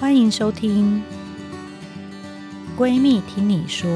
欢迎收听《闺蜜听你说》。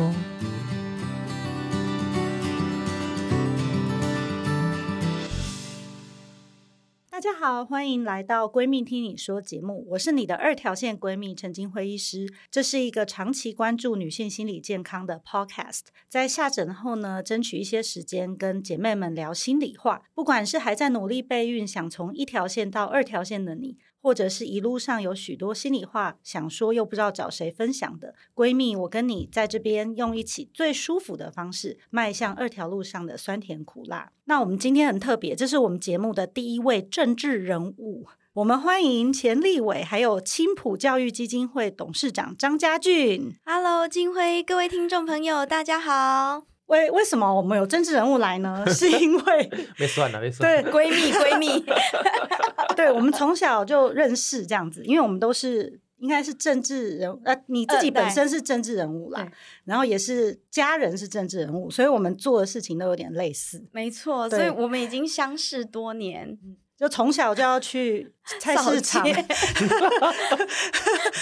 大家好，欢迎来到《闺蜜听你说》节目，我是你的二条线闺蜜陈金辉医师。这是一个长期关注女性心理健康的 podcast，在下诊后呢，争取一些时间跟姐妹们聊心里话。不管是还在努力备孕，想从一条线到二条线的你。或者是一路上有许多心里话想说，又不知道找谁分享的闺蜜，我跟你在这边用一起最舒服的方式，迈向二条路上的酸甜苦辣。那我们今天很特别，这是我们节目的第一位政治人物，我们欢迎前立委，还有青埔教育基金会董事长张家俊。Hello，菁徽，各位听众朋友，大家好。为为什么我们有政治人物来呢？是因为 没算了，没算。对，闺蜜，闺蜜。对，我们从小就认识这样子，因为我们都是应该是政治人物，呃，你自己本身是政治人物啦，呃、然后也是家人是政治人物，所以我们做的事情都有点类似。没错，所以我们已经相识多年。就从小就要去 菜市场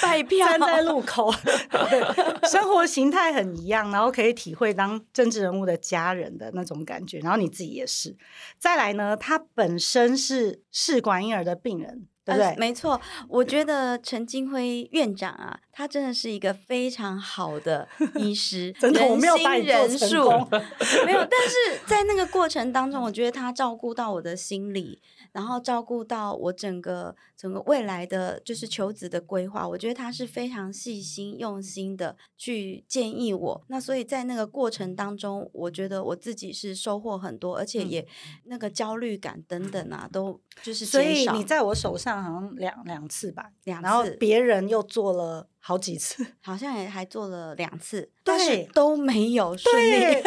拜票，站在路口，对，生活形态很一样，然后可以体会当政治人物的家人的那种感觉，然后你自己也是。再来呢，他本身是试管婴儿的病人，对不对？呃、没错，我觉得陈金辉院长啊，他真的是一个非常好的医师，真的人我没有把你做成功，没有，但是在那个过程当中，我觉得他照顾到我的心理。然后照顾到我整个整个未来的就是求职的规划，我觉得他是非常细心用心的去建议我。那所以在那个过程当中，我觉得我自己是收获很多，而且也那个焦虑感等等啊，都就是。所以你在我手上好像两两次吧，两次，然后别人又做了。好几次，好像也还做了两次，对但是都没有顺利。对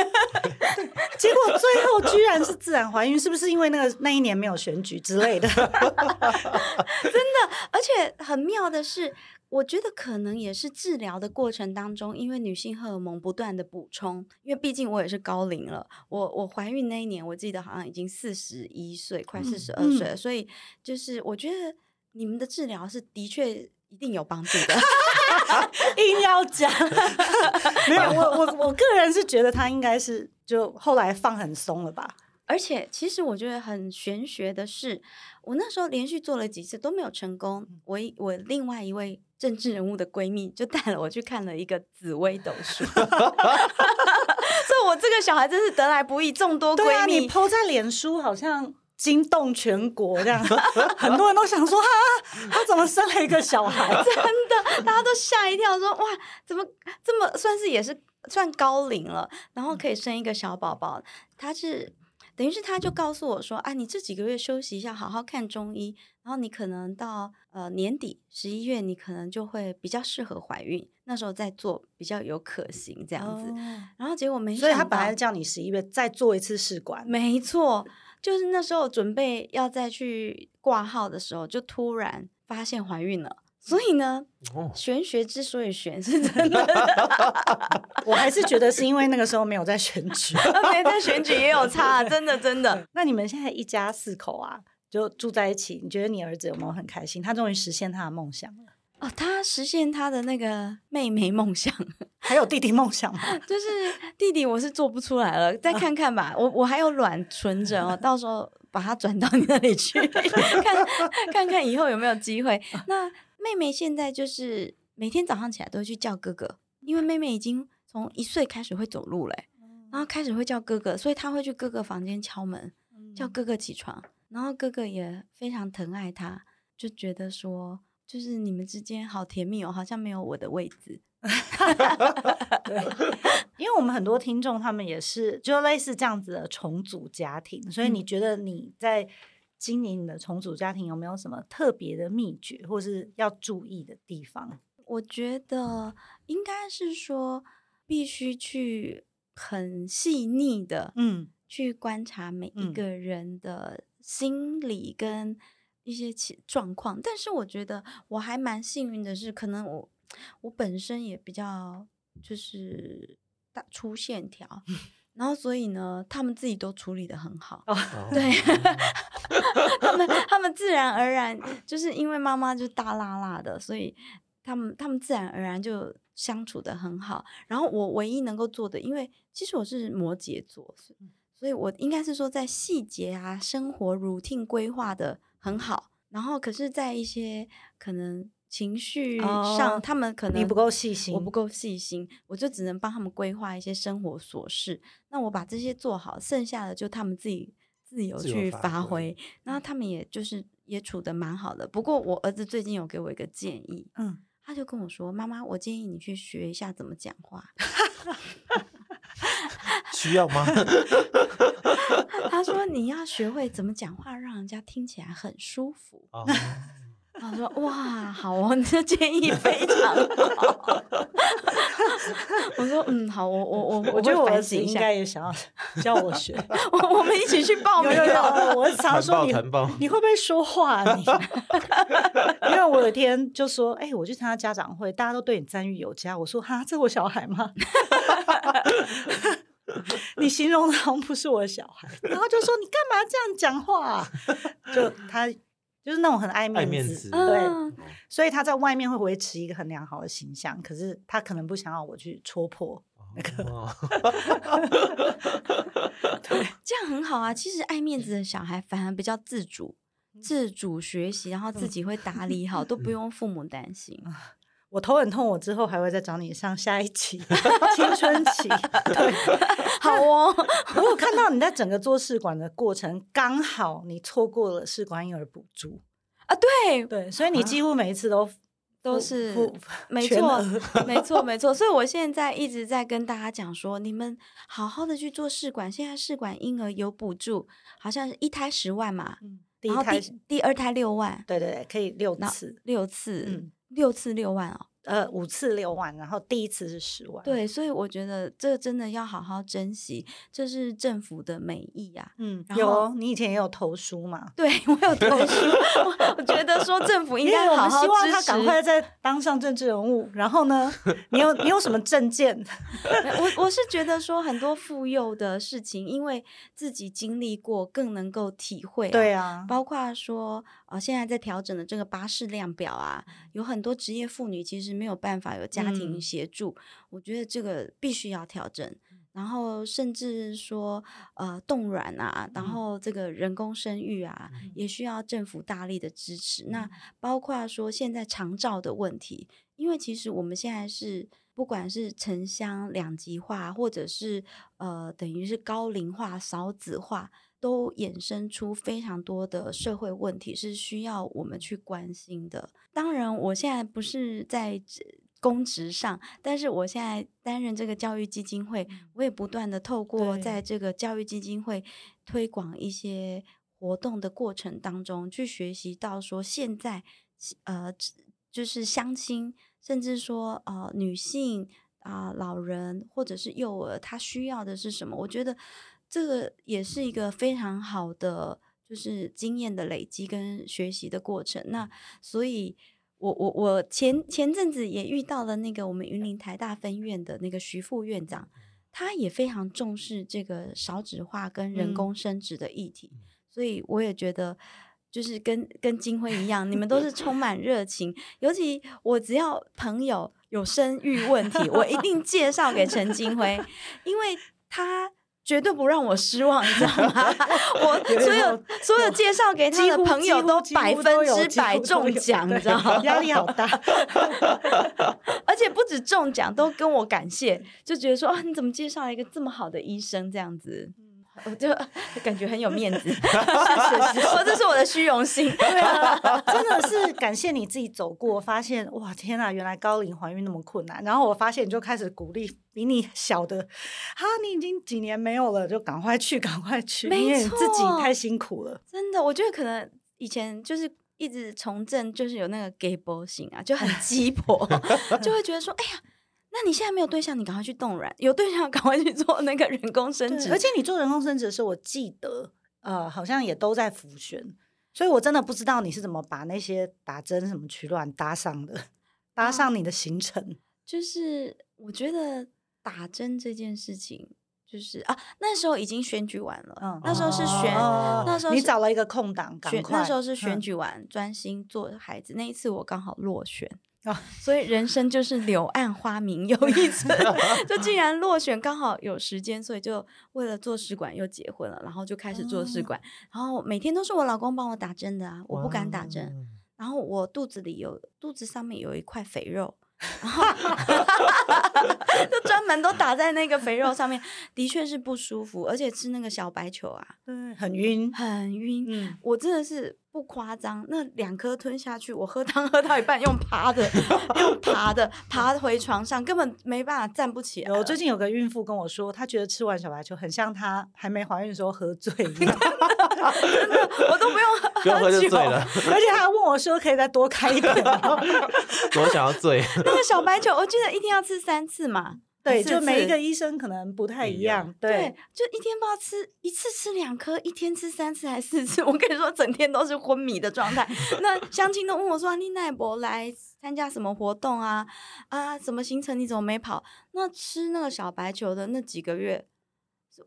结果最后居然是自然怀孕，是不是因为那个那一年没有选举之类的？真的，而且很妙的是，我觉得可能也是治疗的过程当中，因为女性荷尔蒙不断的补充，因为毕竟我也是高龄了。我我怀孕那一年，我记得好像已经四十一岁，快四十二岁了，嗯、所以就是我觉得你们的治疗是的确一定有帮助的。硬要讲，没有我我我个人是觉得他应该是就后来放很松了吧。而且其实我觉得很玄学的是，我那时候连续做了几次都没有成功。我我另外一位政治人物的闺蜜就带了我去看了一个紫微斗数，所以我这个小孩真是得来不易，众多闺蜜。你 po 在脸书好像。惊动全国，这样 很多人都想说哈，他怎么生了一个小孩？真的，大家都吓一跳说，说哇，怎么这么算是也是算高龄了，然后可以生一个小宝宝？他是等于是他就告诉我说，啊，你这几个月休息一下，好好看中医，然后你可能到呃年底十一月，你可能就会比较适合怀孕，那时候再做比较有可行这样子。哦、然后结果没，所以他本来叫你十一月再做一次试管，没错。就是那时候准备要再去挂号的时候，就突然发现怀孕了。所以呢，哦、玄学之所以玄是真的，我还是觉得是因为那个时候没有在选举，没在选举也有差，真的真的。那你们现在一家四口啊，就住在一起，你觉得你儿子有没有很开心？他终于实现他的梦想了。哦，他实现他的那个妹妹梦想，还有弟弟梦想吗？就是弟弟，我是做不出来了，再看看吧。我我还有卵存着哦，到时候把它转到你那里去，看看看以后有没有机会。那妹妹现在就是每天早上起来都会去叫哥哥，因为妹妹已经从一岁开始会走路嘞，然后开始会叫哥哥，所以他会去哥哥房间敲门，叫哥哥起床，然后哥哥也非常疼爱他，就觉得说。就是你们之间好甜蜜哦，好像没有我的位置。对，因为我们很多听众他们也是就类似这样子的重组家庭，所以你觉得你在经营你的重组家庭有没有什么特别的秘诀，或是要注意的地方？我觉得应该是说，必须去很细腻的，嗯，去观察每一个人的心理跟。一些情状况，但是我觉得我还蛮幸运的是，可能我我本身也比较就是大粗线条，然后所以呢，他们自己都处理得很好，哦、对，他们他们自然而然就是因为妈妈就大辣辣的，所以他们他们自然而然就相处得很好。然后我唯一能够做的，因为其实我是摩羯座，所以我应该是说在细节啊、生活 routine 规划得很好。然后可是，在一些可能。情绪上，哦、他们可能你不够细心，我不够细心，我就只能帮他们规划一些生活琐事。那我把这些做好，剩下的就他们自己自由去发挥。然后他们也就是也处的蛮好的。不过我儿子最近有给我一个建议，嗯，他就跟我说：“妈妈，我建议你去学一下怎么讲话。” 需要吗？他说：“你要学会怎么讲话，让人家听起来很舒服。哦” 他说：“哇，好哦，你的建议非常好。”我说：“嗯，好，我我我我觉得我儿子应该也想要教我学，我我们一起去报名。有有有，我常说你你会不会说话？你因为我有一天就说：‘哎，我去参加家长会，大家都对你赞誉有加。’我说：‘哈，这我小孩吗？’ 你形容的好像不是我的小孩，然后就说：‘你干嘛这样讲话？’就 他。”就是那种很爱面子，爱面子对，嗯、所以他在外面会维持一个很良好的形象，可是他可能不想要我去戳破那个。哦、对，这样很好啊。其实爱面子的小孩反而比较自主、自主学习，然后自己会打理好，嗯、都不用父母担心。我头很痛，我之后还会再找你上下一期青春期。对，好哦。我有看到你在整个做试管的过程，刚好你错过了试管婴儿补助啊，对对，所以你几乎每一次都、啊、都是没错，没错，没错。所以我现在一直在跟大家讲说，你们好好的去做试管。现在试管婴儿有补助，好像是一胎十万嘛，嗯、第一胎第第二胎六万，对对对，可以六次，六次，嗯。六次六万哦，呃，五次六万，然后第一次是十万。对，所以我觉得这真的要好好珍惜，这是政府的美意啊。嗯，有，你以前也有投书嘛？对，我有投书。我，我觉得说政府应该好好支持，他赶快再当上政治人物。然后呢，你有你有什么政见？我我是觉得说很多妇幼的事情，因为自己经历过，更能够体会啊。对啊，包括说。哦，现在在调整的这个巴士量表啊，有很多职业妇女其实没有办法有家庭协助，嗯、我觉得这个必须要调整。然后甚至说，呃，冻卵啊，然后这个人工生育啊，嗯、也需要政府大力的支持。嗯、那包括说现在长照的问题，因为其实我们现在是不管是城乡两极化，或者是呃，等于是高龄化、少子化。都衍生出非常多的社会问题，是需要我们去关心的。当然，我现在不是在公职上，但是我现在担任这个教育基金会，我也不断的透过在这个教育基金会推广一些活动的过程当中，去学习到说现在呃，就是相亲，甚至说呃女性啊、呃、老人或者是幼儿，他需要的是什么？我觉得。这个也是一个非常好的，就是经验的累积跟学习的过程。那所以我，我我我前前阵子也遇到了那个我们云林台大分院的那个徐副院长，他也非常重视这个少子化跟人工生殖的议题。嗯、所以我也觉得，就是跟跟金辉一样，你们都是充满热情。尤其我只要朋友有生育问题，我一定介绍给陈金辉，因为他。绝对不让我失望，你知道吗？我所有所有介绍给他的朋友都百分之百中奖，你知道吗？压力好大，而且不止中奖，都跟我感谢，就觉得说啊，你怎么介绍了一个这么好的医生这样子？我就感觉很有面子，是是是，我这是我的虚荣心。对啊，真的是感谢你自己走过，发现哇，天啊，原来高龄怀孕那么困难。然后我发现你就开始鼓励比你小的，哈，你已经几年没有了，就赶快去，赶快去，没错，因为你自己太辛苦了。真的，我觉得可能以前就是一直从政，就是有那个 gay boy 型啊，就很鸡婆，就会觉得说，哎呀。那你现在没有对象，你赶快去冻卵；有对象，赶快去做那个人工生殖。而且你做人工生殖的时候，我记得呃，好像也都在浮选，所以我真的不知道你是怎么把那些打针、什么取卵搭上的，搭上你的行程。啊、就是我觉得打针这件事情，就是啊，那时候已经选举完了，嗯，那时候是选，哦、那时候你找了一个空档，赶快。那时候是选举完，专、嗯、心做孩子。那一次我刚好落选。哦，所以人生就是柳暗花明又一 村。就竟然落选，刚好有时间，所以就为了做试管又结婚了，然后就开始做试管，然后每天都是我老公帮我打针的啊，我不敢打针，然后我肚子里有肚子上面有一块肥肉。然后 就专门都打在那个肥肉上面，的确是不舒服，而且吃那个小白球啊，嗯，很晕，很晕。嗯，我真的是不夸张，那两颗吞下去，我喝汤 喝到一半用爬的，用爬的爬回床上，根本没办法站不起来。我最近有个孕妇跟我说，她觉得吃完小白球很像她还没怀孕的时候喝醉一样，真的，我都不用喝，不用喝就醉了，而且她还问我说可以再多开一点，我想要醉。那个小白球，我记得一天要吃三次嘛。对，就每一个医生可能不太一样。对，对，就一天不知道吃一次吃两颗，一天吃三次还是四次？我跟你说，整天都是昏迷的状态。那相亲都问我说：“你奈博来参加什么活动啊？啊，什么行程？你怎么没跑？”那吃那个小白球的那几个月，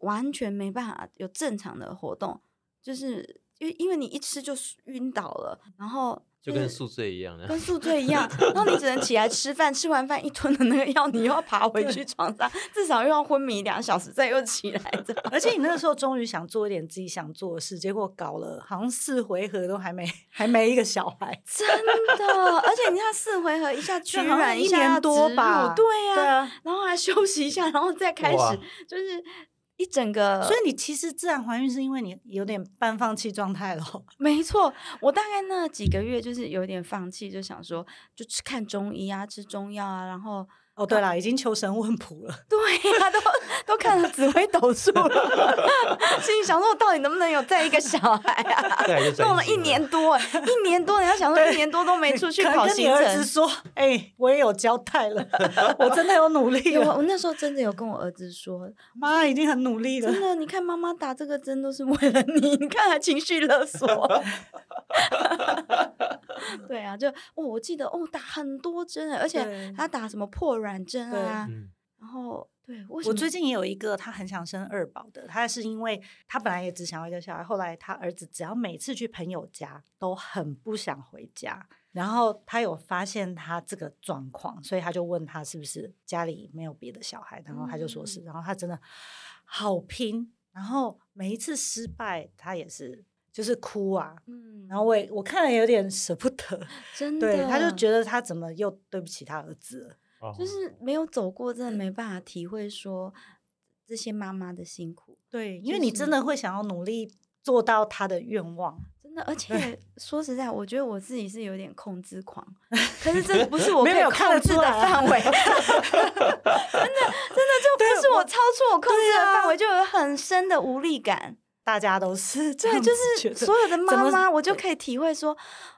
完全没办法有正常的活动，就是因为因为你一吃就晕倒了，然后。就跟宿醉一样的，跟宿醉一样，然后你只能起来吃饭，吃完饭一吞的那个药，你又要爬回去床上，至少又要昏迷两小时，再又起来的。而且你那个时候终于想做一点自己想做的事，结果搞了好像四回合都还没还没一个小孩，真的。而且你看四回合一下居然一年多吧，对呀、啊，对啊，然后还休息一下，然后再开始就是。一整个，所以你其实自然怀孕是因为你有点半放弃状态了。没错，我大概那几个月就是有点放弃，就想说就去看中医啊，吃中药啊，然后。哦，对了，已经求神问卜了。对呀、啊，都都看了 紫微斗数了，心里想说，我到底能不能有再一个小孩啊？弄了一年多，一年多，你要想说一年多都没出去跑行程。跟你儿子说，哎、欸，我也有交代了，我真的有努力了。我那时候真的有跟我儿子说，妈已经很努力了。真的，你看妈妈打这个针都是为了你，你看还情绪勒索。对啊，就哦，我记得哦，打很多针，而且他打什么破卵针啊，然后对，我最近也有一个他很想生二宝的，他是因为他本来也只想要一个小孩，后来他儿子只要每次去朋友家都很不想回家，然后他有发现他这个状况，所以他就问他是不是家里没有别的小孩，然后他就说是，然后他真的好拼，然后每一次失败他也是。就是哭啊，嗯，然后我也我看了有点舍不得，真的，对，他就觉得他怎么又对不起他儿子了，就。是没有走过，真的没办法体会说这些妈妈的辛苦，对，因为你真的会想要努力做到她的愿望，真的，而且。说实在，我觉得我自己是有点控制狂，可是这不是我可以控制的范围，真的，真的就不是我超出我控制的范围，就有很深的无力感。大家都是对，就是所有的妈妈，我就可以体会说，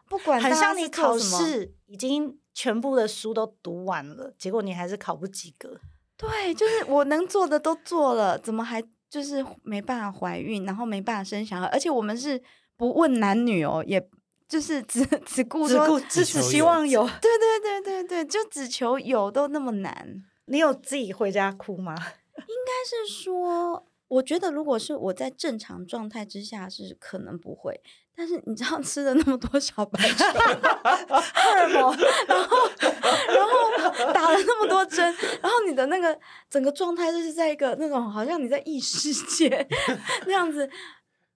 不管很像你考试已经全部的书都读完了，结果你还是考不及格。对，就是我能做的都做了，怎么还就是没办法怀孕，然后没办法生小孩，而且我们是不问男女哦，也就是只 只顾说只只希望有，对对对对对，就只求有都那么难。你有自己回家哭吗？应该是说。我觉得，如果是我在正常状态之下，是可能不会。但是你知道，吃了那么多小白球，荷尔蒙，然后然后打了那么多针，然后你的那个整个状态就是在一个那种好像你在异世界那样子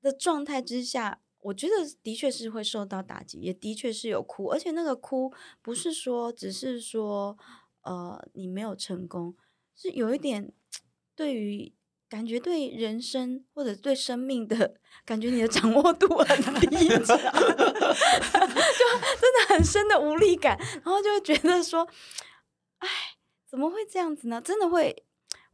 的状态之下，我觉得的确是会受到打击，也的确是有哭，而且那个哭不是说只是说呃你没有成功，是有一点 对于。感觉对人生或者对生命的感觉，你的掌握度很低，就真的很深的无力感，然后就会觉得说，哎，怎么会这样子呢？真的会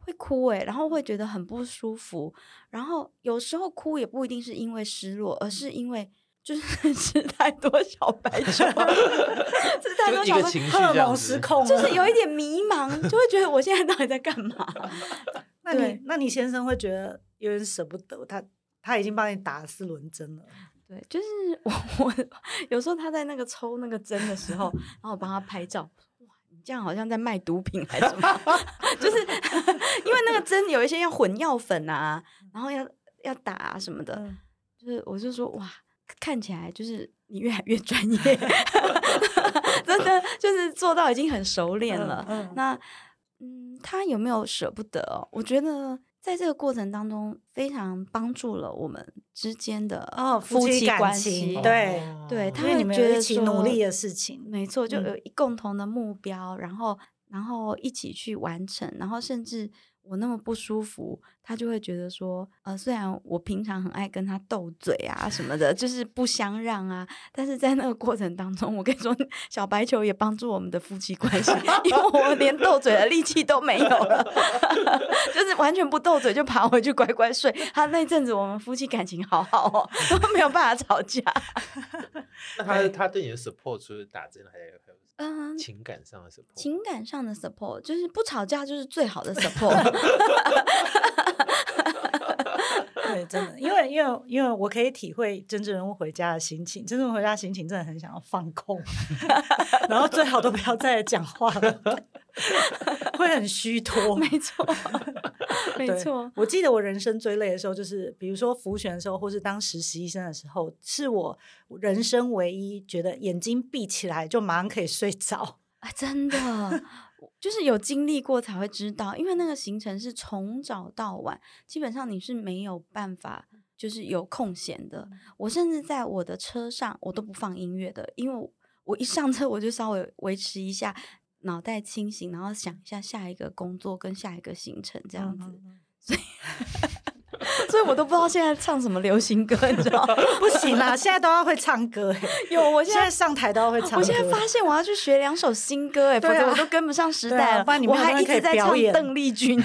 会哭诶，然后会觉得很不舒服，然后有时候哭也不一定是因为失落，而是因为就是 吃太多小白球，吃太多小白球，荷尔蒙失控，就是有一点迷茫，就会觉得我现在到底在干嘛？那你那你先生会觉得有点舍不得，他他已经帮你打了四轮针了。对，就是我我有时候他在那个抽那个针的时候，然后我帮他拍照，哇，你这样好像在卖毒品还是什么？就是因为那个针有一些要混药粉啊，然后要要打啊什么的，嗯、就是我就说哇。看起来就是你越来越专业，真的就是做做到已经很熟练了。嗯嗯、那嗯，他有没有舍不得哦？我觉得在这个过程当中，非常帮助了我们之间的哦夫妻关系。哦、对对，他会觉得一起努力的事情，没错，就有共同的目标，嗯、然后然后一起去完成，然后甚至。我那么不舒服，他就会觉得说，呃，虽然我平常很爱跟他斗嘴啊什么的，就是不相让啊，但是在那个过程当中，我跟你说，小白球也帮助我们的夫妻关系，因为我连斗嘴的力气都没有了，就是完全不斗嘴就爬回去乖乖睡。他那阵子我们夫妻感情好好哦，都没有办法吵架。那他他对你的 support 除了打针还有还有？嗯，情感上的 support，情感上的 support 就是不吵架就是最好的 support。对，真的，因为因为因为我可以体会真正人物回家的心情，真正人物回家的心情真的很想要放空，然后最好都不要再讲话了，会很虚脱。没错，没错。我记得我人生最累的时候，就是比如说辅选的时候，或是当实习医生的时候，是我人生唯一觉得眼睛闭起来就马上可以睡着啊！真的。就是有经历过才会知道，因为那个行程是从早到晚，基本上你是没有办法就是有空闲的。我甚至在我的车上，我都不放音乐的，因为我一上车我就稍微维持一下脑袋清醒，然后想一下下一个工作跟下一个行程这样子，所以。所以我都不知道现在唱什么流行歌，你知道吗？不行啦，现在都要会唱歌。有，我现在，上台都要会唱歌。我现在发现我要去学两首新歌，哎、啊，否则我都跟不上时代了。啊、我还一直在唱邓丽君。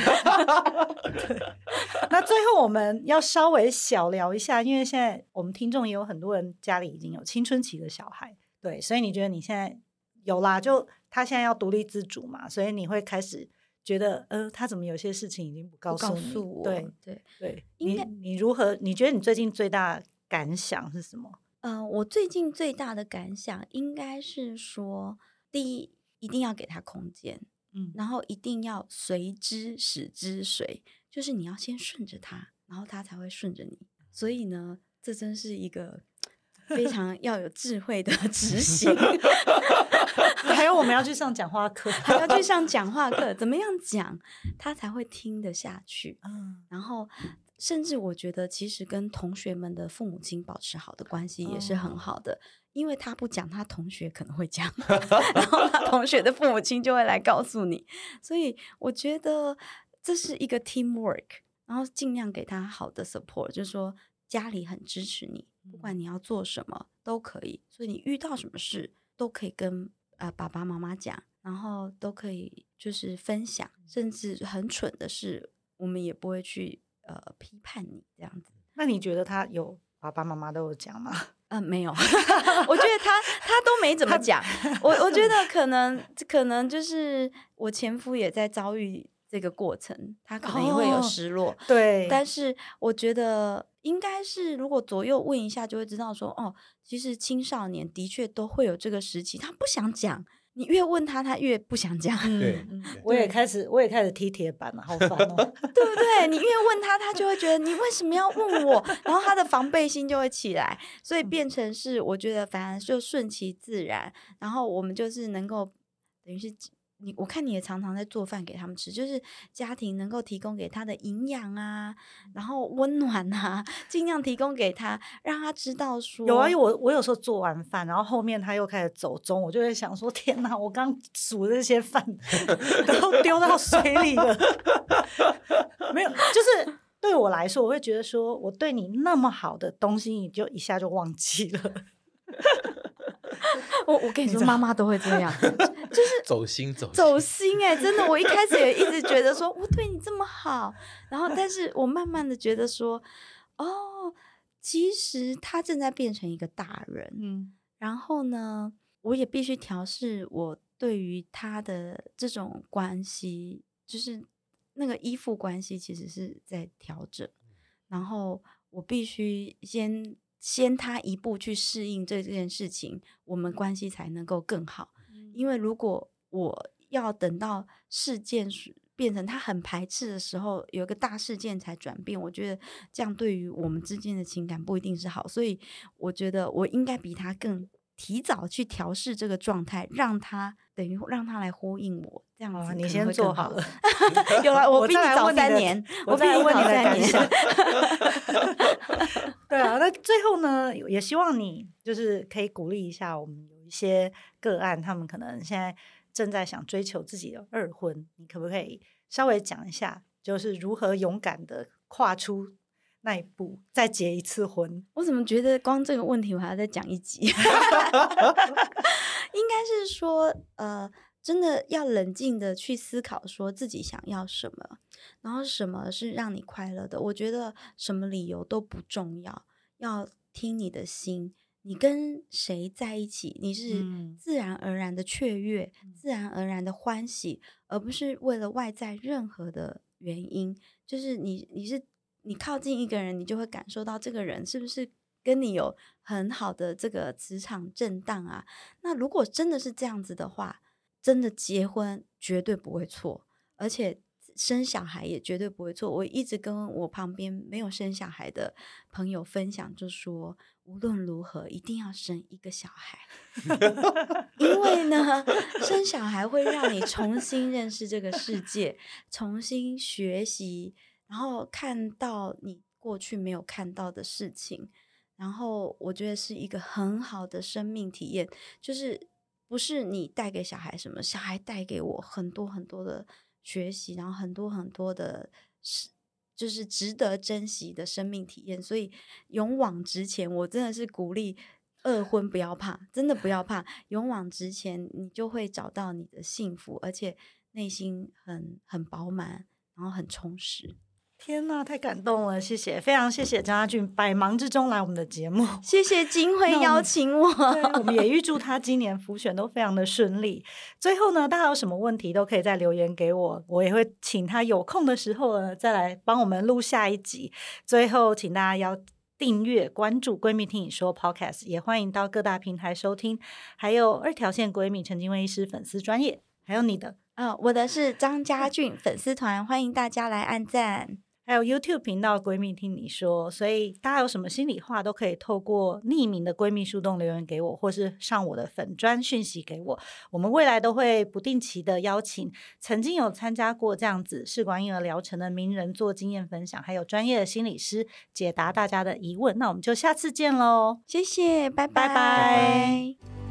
那最后我们要稍微小聊一下，因为现在我们听众也有很多人家里已经有青春期的小孩，对，所以你觉得你现在有啦？就他现在要独立自主嘛，所以你会开始。觉得呃，他怎么有些事情已经不告诉我对对对，你你如何？你觉得你最近最大感想是什么？呃，我最近最大的感想应该是说，第一，一定要给他空间，嗯，然后一定要随之使之随，就是你要先顺着他，然后他才会顺着你。所以呢，这真是一个 非常要有智慧的执行。还有我们要去上讲话课，还要去上讲话课，怎么样讲他才会听得下去？嗯，然后甚至我觉得，其实跟同学们的父母亲保持好的关系也是很好的，哦、因为他不讲，他同学可能会讲，然后他同学的父母亲就会来告诉你，所以我觉得这是一个 teamwork，然后尽量给他好的 support，就是说家里很支持你，不管你要做什么都可以，所以你遇到什么事都可以跟。呃，爸爸妈妈讲，然后都可以就是分享，甚至很蠢的事，我们也不会去呃批判你这样子。那你觉得他有爸爸妈妈都有讲吗？嗯、呃，没有，我觉得他他都没怎么讲。我我觉得可能可能就是我前夫也在遭遇这个过程，他可能也会有失落。哦、对，但是我觉得。应该是，如果左右问一下，就会知道说，哦，其实青少年的确都会有这个时期，他不想讲，你越问他，他越不想讲。对，我也开始，我也开始踢铁板了，好烦哦，对不对？你越问他，他就会觉得你为什么要问我，然后他的防备心就会起来，所以变成是，我觉得反而就顺其自然，然后我们就是能够等于是。你我看你也常常在做饭给他们吃，就是家庭能够提供给他的营养啊，然后温暖啊，尽量提供给他，让他知道说有啊。我我有时候做完饭，然后后面他又开始走中，我就会想说：天哪，我刚煮的这些饭 都丢到水里了。没有，就是对我来说，我会觉得说我对你那么好的东西，你就一下就忘记了。我我跟你说，妈妈都会这样，就是走心走走心哎、欸，真的，我一开始也一直觉得说，我对你这么好，然后，但是我慢慢的觉得说，哦，其实他正在变成一个大人，嗯，然后呢，我也必须调试我对于他的这种关系，就是那个依附关系，其实是在调整，然后我必须先。先他一步去适应这件事情，我们关系才能够更好。因为如果我要等到事件变成他很排斥的时候，有个大事件才转变，我觉得这样对于我们之间的情感不一定是好。所以我觉得我应该比他更提早去调试这个状态，让他等于让他来呼应我，这样子你先做好了。有了，我比你早三年，我比你早三年。对啊，那最后呢，也希望你就是可以鼓励一下我们有一些个案，他们可能现在正在想追求自己的二婚，你可不可以稍微讲一下，就是如何勇敢的跨出那一步，再结一次婚？我怎么觉得光这个问题我还要再讲一集？应该是说，呃，真的要冷静的去思考，说自己想要什么，然后什么是让你快乐的。我觉得什么理由都不重要，要听你的心。你跟谁在一起，你是自然而然的雀跃，嗯、自然而然的欢喜，而不是为了外在任何的原因。就是你，你是。你靠近一个人，你就会感受到这个人是不是跟你有很好的这个磁场震荡啊？那如果真的是这样子的话，真的结婚绝对不会错，而且生小孩也绝对不会错。我一直跟我旁边没有生小孩的朋友分享，就说无论如何一定要生一个小孩，因为呢，生小孩会让你重新认识这个世界，重新学习。然后看到你过去没有看到的事情，然后我觉得是一个很好的生命体验，就是不是你带给小孩什么，小孩带给我很多很多的学习，然后很多很多的是就是值得珍惜的生命体验。所以勇往直前，我真的是鼓励二婚不要怕，真的不要怕，勇往直前，你就会找到你的幸福，而且内心很很饱满，然后很充实。天呐，太感动了！谢谢，非常谢谢张家俊百忙之中来我们的节目，谢谢金辉邀请我。我，我们也预祝他今年复选都非常的顺利。最后呢，大家有什么问题都可以再留言给我，我也会请他有空的时候呢再来帮我们录下一集。最后，请大家要订阅关注“闺蜜听你说 ”Podcast，也欢迎到各大平台收听。还有二条线闺蜜陈菁徽医师粉丝专业，还有你的啊、哦，我的是张家俊粉丝团，欢迎大家来按赞。还有 YouTube 频道“闺蜜听你说”，所以大家有什么心里话都可以透过匿名的闺蜜树洞留言给我，或是上我的粉砖讯息给我。我们未来都会不定期的邀请曾经有参加过这样子试管婴儿疗程的名人做经验分享，还有专业的心理师解答大家的疑问。那我们就下次见喽，谢谢，拜拜。拜拜。